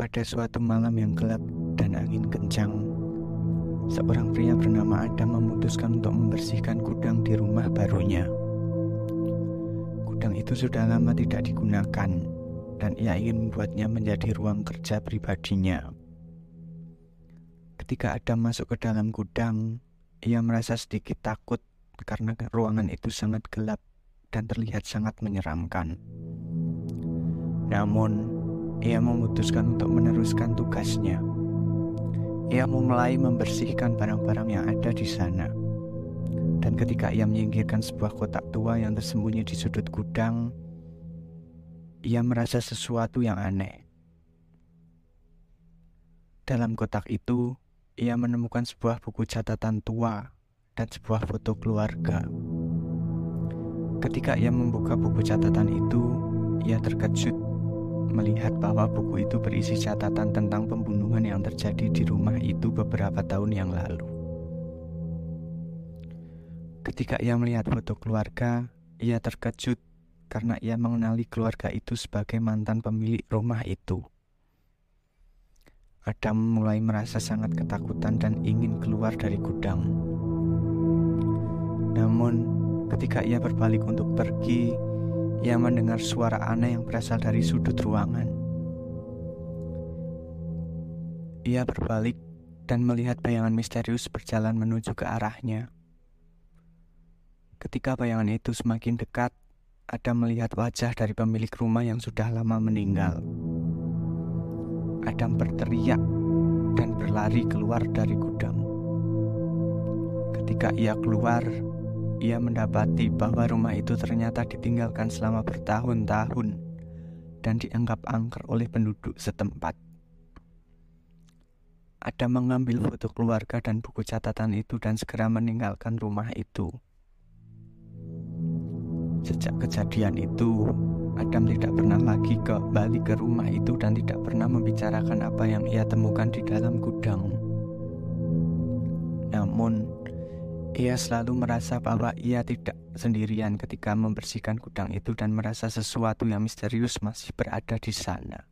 Pada suatu malam yang gelap dan angin kencang, seorang pria bernama Adam memutuskan untuk membersihkan gudang di rumah barunya. Gudang itu sudah lama tidak digunakan, dan ia ingin membuatnya menjadi ruang kerja pribadinya. Ketika Adam masuk ke dalam gudang, ia merasa sedikit takut karena ruangan itu sangat gelap dan terlihat sangat menyeramkan. Namun, ia memutuskan untuk meneruskan tugasnya. Ia memulai membersihkan barang-barang yang ada di sana. Dan ketika ia menyingkirkan sebuah kotak tua yang tersembunyi di sudut gudang, ia merasa sesuatu yang aneh. Dalam kotak itu, ia menemukan sebuah buku catatan tua dan sebuah foto keluarga. Ketika ia membuka buku catatan itu, ia terkejut melihat bahwa buku itu berisi catatan tentang pembunuhan yang terjadi di rumah itu beberapa tahun yang lalu. Ketika ia melihat foto keluarga, ia terkejut karena ia mengenali keluarga itu sebagai mantan pemilik rumah itu. Adam mulai merasa sangat ketakutan dan ingin keluar dari gudang. Namun, ketika ia berbalik untuk pergi, ia mendengar suara aneh yang berasal dari sudut ruangan. Ia berbalik dan melihat bayangan misterius berjalan menuju ke arahnya. Ketika bayangan itu semakin dekat, ada melihat wajah dari pemilik rumah yang sudah lama meninggal. Adam berteriak dan berlari keluar dari gudang. Ketika ia keluar, ia mendapati bahwa rumah itu ternyata ditinggalkan selama bertahun-tahun dan dianggap angker oleh penduduk setempat. Ada mengambil foto keluarga dan buku catatan itu dan segera meninggalkan rumah itu. Sejak kejadian itu, Adam tidak pernah lagi kembali ke rumah itu dan tidak pernah membicarakan apa yang ia temukan di dalam gudang. Namun, ia selalu merasa bahwa ia tidak sendirian ketika membersihkan gudang itu dan merasa sesuatu yang misterius masih berada di sana.